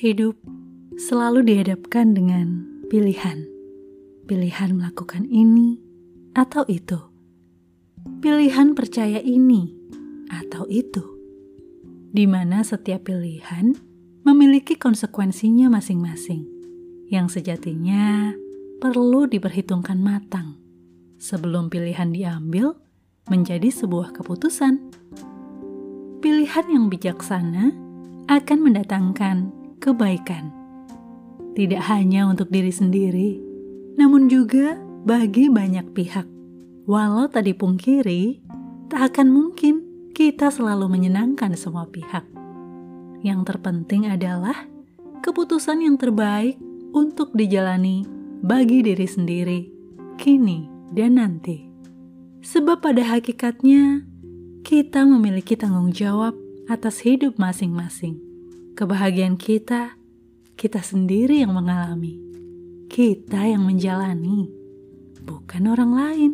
Hidup selalu dihadapkan dengan pilihan. Pilihan melakukan ini atau itu. Pilihan percaya ini atau itu. Di mana setiap pilihan memiliki konsekuensinya masing-masing yang sejatinya perlu diperhitungkan matang sebelum pilihan diambil menjadi sebuah keputusan. Pilihan yang bijaksana akan mendatangkan kebaikan, tidak hanya untuk diri sendiri, namun juga bagi banyak pihak. Walau tadi pungkiri, tak akan mungkin kita selalu menyenangkan semua pihak. Yang terpenting adalah keputusan yang terbaik untuk dijalani bagi diri sendiri, kini dan nanti. Sebab pada hakikatnya, kita memiliki tanggung jawab atas hidup masing-masing. Kebahagiaan kita, kita sendiri yang mengalami. Kita yang menjalani, bukan orang lain.